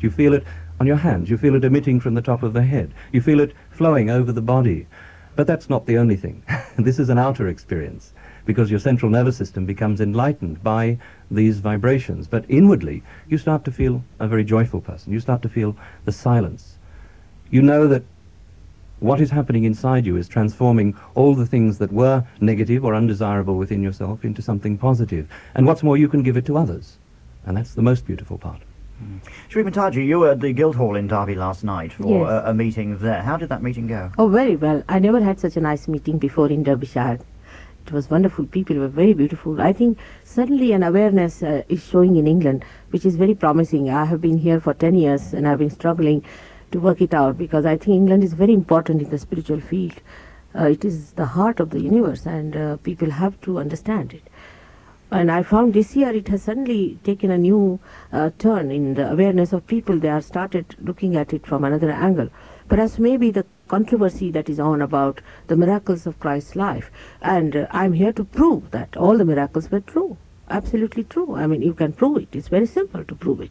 You feel it on your hands. You feel it emitting from the top of the head. You feel it flowing over the body. But that's not the only thing. this is an outer experience because your central nervous system becomes enlightened by these vibrations. But inwardly, you start to feel a very joyful person. You start to feel the silence. You know that what is happening inside you is transforming all the things that were negative or undesirable within yourself into something positive. And what's more, you can give it to others. And that's the most beautiful part. Mm. Sri Mataji, you were at the Guildhall in Derby last night for Yes. a, a meeting there. How did that meeting go? Oh, very well. I never had such a nice meeting before in Derbyshire. It was wonderful. People were very beautiful. I think suddenly an awareness uh, is showing in England, which is very promising. I have been here for 10 years and I've been struggling to work it out because I think England is very important in the spiritual field. Uh, it is the heart of the universe and uh, people have to understand it. And I found this year it has suddenly taken a new uh, turn in the awareness of people. They are started looking at it from another angle. Perhaps maybe the controversy that is on about the miracles of Christ's life. And uh, I'm here to prove that all the miracles were true. Absolutely true. I mean, you can prove it. It's very simple to prove it.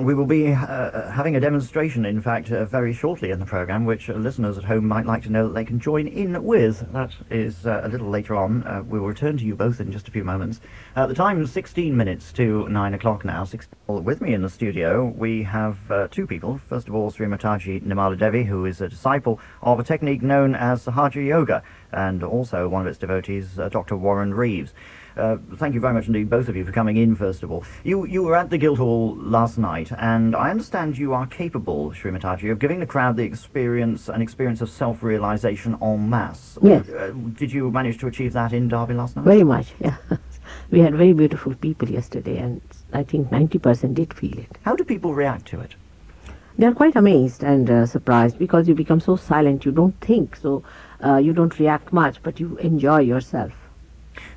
We will be uh, having a demonstration, in fact, uh, very shortly in the programme, which uh, listeners at home might like to know that they can join in with. That is uh, a little later on. Uh, we will return to you both in just a few moments. Uh, the time is 16 minutes to 9 o'clock now. Six- with me in the studio, we have uh, two people. First of all, Sri Mataji Nirmala Devi, who is a disciple of a technique known as Sahaja Yoga, and also one of its devotees, uh, Dr. Warren Reeves. Uh, thank you very much indeed, both of you, for coming in, first of all. You, you were at the Guildhall last night, and I understand you are capable, Sri Mataji, of giving the crowd the experience, an experience of self-realization en masse. Yes. Uh, did you manage to achieve that in Derby last night? Very much, yeah. we had very beautiful people yesterday, and I think 90% did feel it. How do people react to it? They are quite amazed and uh, surprised because you become so silent, you don't think, so uh, you don't react much, but you enjoy yourself.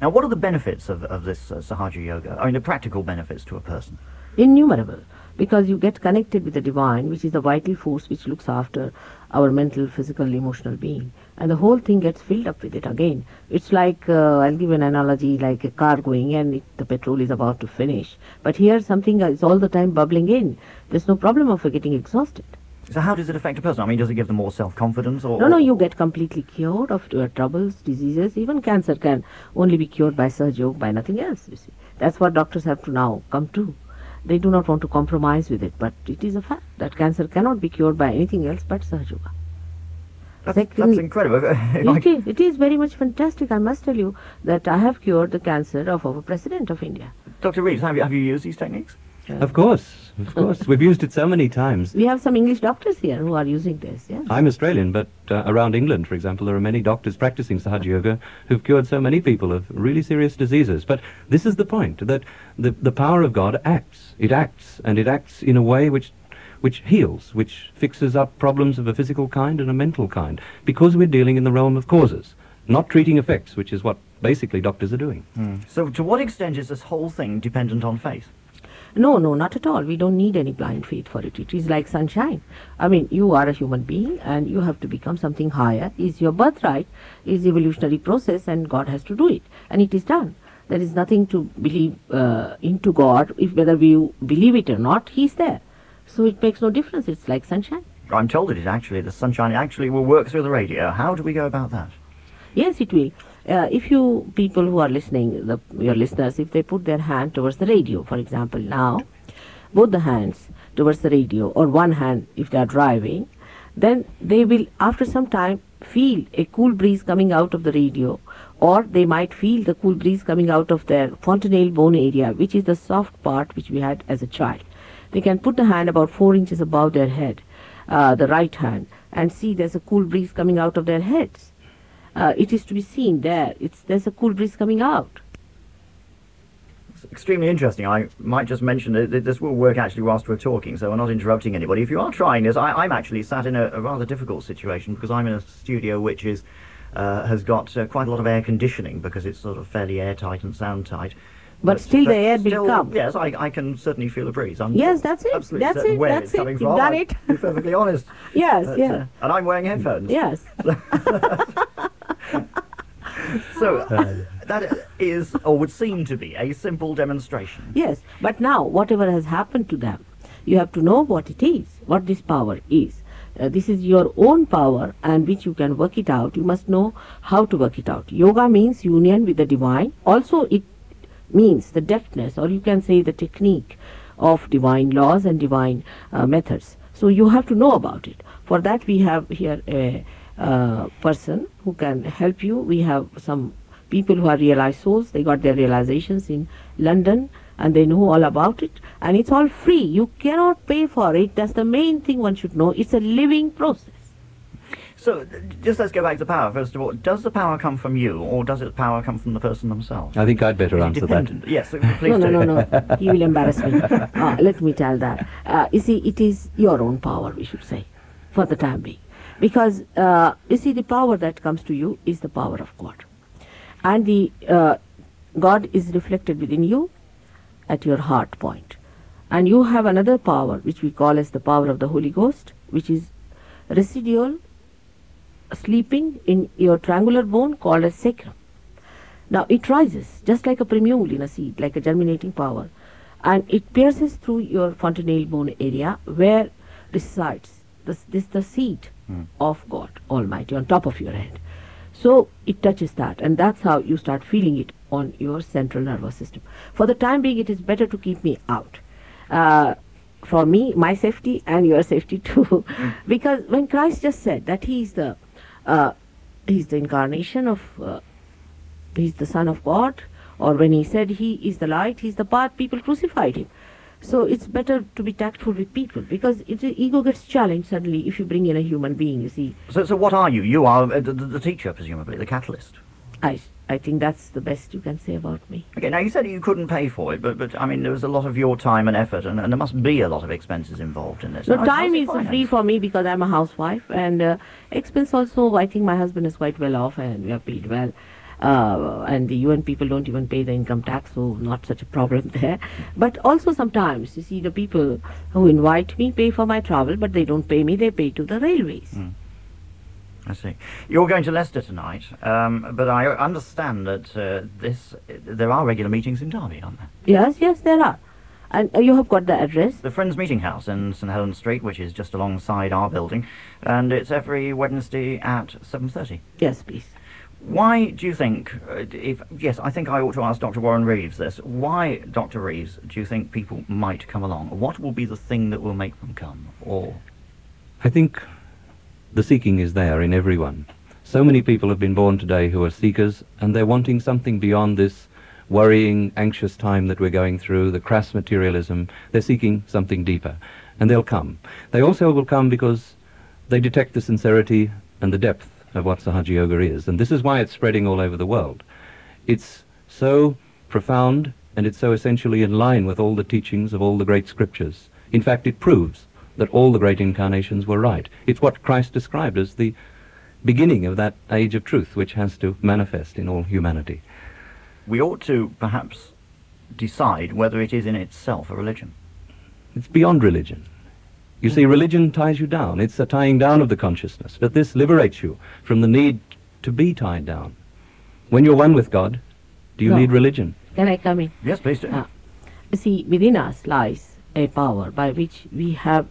Now, what are the benefits of, of this uh, Sahaja Yoga? I mean, the practical benefits to a person. Innumerable, because you get connected with the divine, which is the vital force which looks after our mental, physical, emotional being. And the whole thing gets filled up with it again. It's like, uh, I'll give an analogy, like a car going and it, the petrol is about to finish. But here something is all the time bubbling in. There's no problem of getting exhausted. So how does it affect a person? I mean, does it give them more self-confidence? Or, No, no, you get completely cured of your troubles, diseases. Even cancer can only be cured by Yoga, by nothing else, you see. That's what doctors have to now come to. They do not want to compromise with it, but it is a fact that cancer cannot be cured by anything else but Yoga. That's, that's incredible. It is, it is very much fantastic. I must tell you that I have cured the cancer of our President of India. Dr. Reeves, have you, have you used these techniques? Of course, of course. We've used it so many times. We have some English doctors here who are using this, yeah. I'm Australian, but uh, around England, for example, there are many doctors practicing Sahaja Yoga who've cured so many people of really serious diseases. But this is the point, that the, the power of God acts. It acts, and it acts in a way which, which heals, which fixes up problems of a physical kind and a mental kind, because we're dealing in the realm of causes, not treating effects, which is what basically doctors are doing. So to what extent is this whole thing dependent on faith? No, no, not at all. We don't need any blind faith for it. It is like sunshine. I mean, you are a human being and you have to become something higher. Is your birthright, is evolutionary process and God has to do it. And it is done. There is nothing to believe uh, into God. If whether we believe it or not, He's there. So it makes no difference. It's like sunshine. I'm told it is actually, the sunshine actually will work through the radio. How do we go about that? Yes, it will. Uh, if you people who are listening, the, your listeners, if they put their hand towards the radio, for example, now, both the hands towards the radio, or one hand if they are driving, then they will, after some time, feel a cool breeze coming out of the radio, or they might feel the cool breeze coming out of their fontanelle bone area, which is the soft part which we had as a child. They can put the hand about four inches above their head, uh, the right hand, and see there's a cool breeze coming out of their heads uh, it is to be seen there. It's there's a cool breeze coming out. It's extremely interesting. I might just mention that this will work actually whilst we're talking, so we're not interrupting anybody. If you are trying this, I, I'm actually sat in a, a rather difficult situation because I'm in a studio which is uh, has got uh, quite a lot of air conditioning because it's sort of fairly airtight and sound tight. But still the air will still, come. Yes, I, I can certainly feel a breeze. I'm Yes, that's it. absolutely That's it. where That's it's it. coming You've from. done I- it. To be perfectly honest. Yes, That's, yes, uh, and I'm wearing headphones. yes. So uh, that is, or would seem to be, a simple demonstration. Yes, but now whatever has happened to them, you have to know what it is, what this power is. Uh, this is your own power and which you can work it out. You must know how to work it out. Yoga means union with the divine. Also, it means the deftness, or you can say the technique of divine laws and divine uh, methods. So you have to know about it. For that, we have here a uh, person who can help you. We have some people who are realized souls. They got their realizations in London and they know all about it. And it's all free. You cannot pay for it. That's the main thing one should know. It's a living process. So, just let's go back to power first of all. Does the power come from you, or does the power come from the person themselves? I think I'd better Is it answer that. Yes, please no, no, no, no. He will embarrass me. Uh, let me tell that. Uh, you see, it is your own power, we should say, for the time being. Because, uh, you see, the power that comes to you is the power of God. And the uh, God is reflected within you at your heart point. And you have another power, which we call as the power of the Holy Ghost, which is residual sleeping in your triangular bone called as sacrum. Now it rises just like a primule in a seed, like a germinating power, and it pierces through your fontanelle bone area where resides this, this the seed of God Almighty on top of your head. So it touches that, and that's how you start feeling it on your central nervous system. For the time being, it is better to keep me out. Uh, for me, my safety and your safety too, because when Christ just said that He is the uh, He's the incarnation of uh, He's the Son of God, or when He said He is the light, He's the path, people crucified Him. So it's better to be tactful with people because it, ego gets challenged suddenly if you bring in a human being. You see, So, so what are you? You are uh, the, the teacher, presumably, the catalyst. I I think that's the best you can say about me. Okay, now you said you couldn't pay for it, but, but I mean, there was a lot of your time and effort, and, and there must be a lot of expenses involved in this. How- time is is free for me because I'm a housewife, and uh, expense also. I think my husband is quite well off, and we are paid well. Uh, and the UN people don't even pay the income tax, so not such a problem there. But also sometimes, you see, the people who invite me pay for my travel, but they don't pay me; they pay to the railways. I see. You're going to Leicester tonight, um, but I understand that uh, this there are regular meetings in Derby, aren't there? Yes, yes, there are, and uh, you have got the address. The Friends Meeting House in St Helens Street, which is just alongside our building, and it's every Wednesday at 7.30. Yes, please. Why do you think, uh, if yes, I think I ought to ask Dr. Warren Reeves this. Why, Dr. Reeves, do you think people might come along? What will be the thing that will make them come? Or I think the seeking is there in everyone. So many people have been born today who are seekers, and they're wanting something beyond this worrying, anxious time that we're going through, the crass materialism. They're seeking something deeper, and they'll come. They also will come because they detect the sincerity and the depth of what Sahaja Yoga is, and this is why it's spreading all over the world. It's so profound, and it's so essentially in line with all the teachings of all the great scriptures. In fact, it proves that all the great incarnations were right. It's what Christ described as the beginning of that age of truth which has to manifest in all humanity. We ought to perhaps decide whether it is in itself a religion. It's beyond religion. You see, religion ties you down. It's a tying down of the consciousness. But this liberates you from the need to be tied down. When you're one with God, do you No. need religion? Can I come in? Yes, please do. Ah. You see, within us lies a power by which we have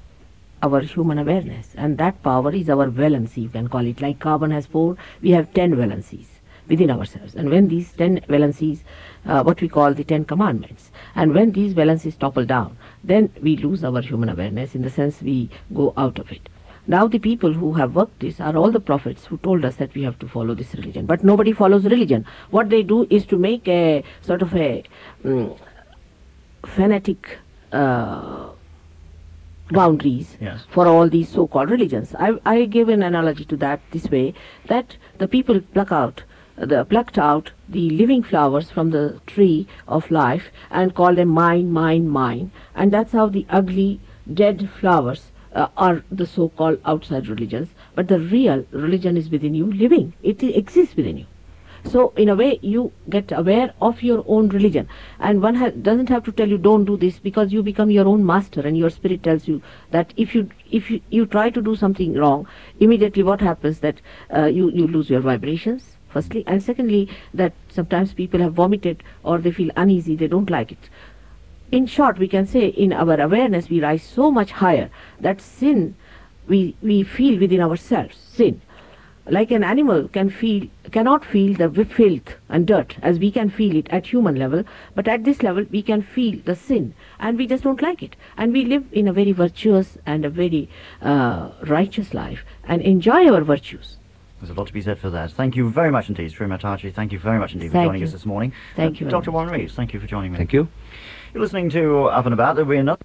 our human awareness, and that power is our valency, you can call it. Like carbon has four, we have ten valencies within ourselves. And when these ten valencies, uh, what we call the ten commandments, and when these valencies topple down, then we lose our human awareness in the sense we go out of it. Now the people who have worked this are all the prophets who told us that we have to follow this religion. But nobody follows religion. What they do is to make a sort of a mm, fanatic uh, boundaries Yes. for all these so-called religions. I, I gave an analogy to that this way, that the people pluck out, the plucked out the living flowers from the tree of life and call them mine, mine, mine. And that's how the ugly, dead flowers uh, are the so-called outside religions. But the real religion is within you, living. It exists within you. So in a way, you get aware of your own religion, and one ha- doesn't have to tell you don't do this because you become your own master, and your spirit tells you that if you if you, you try to do something wrong, immediately what happens that uh, you you lose your vibrations. Firstly, and secondly, that sometimes people have vomited or they feel uneasy, they don't like it. in short, we can say in our awareness we rise so much higher that sin we, we feel within ourselves, sin. Like an animal can feel, cannot feel the filth and dirt as we can feel it at human level, but at this level we can feel the sin and we just don't like it. And we live in a very virtuous and a very uh, righteous life and enjoy our virtues. There's a lot to be said for that. Thank you very much indeed, Sri Mataji. Thank you very much indeed for Thank joining you. us this morning. Thank Uh, you Dr. much. Warren Reeves, thank you for joining me. Thank you. You're listening to Up and About. There'll be another.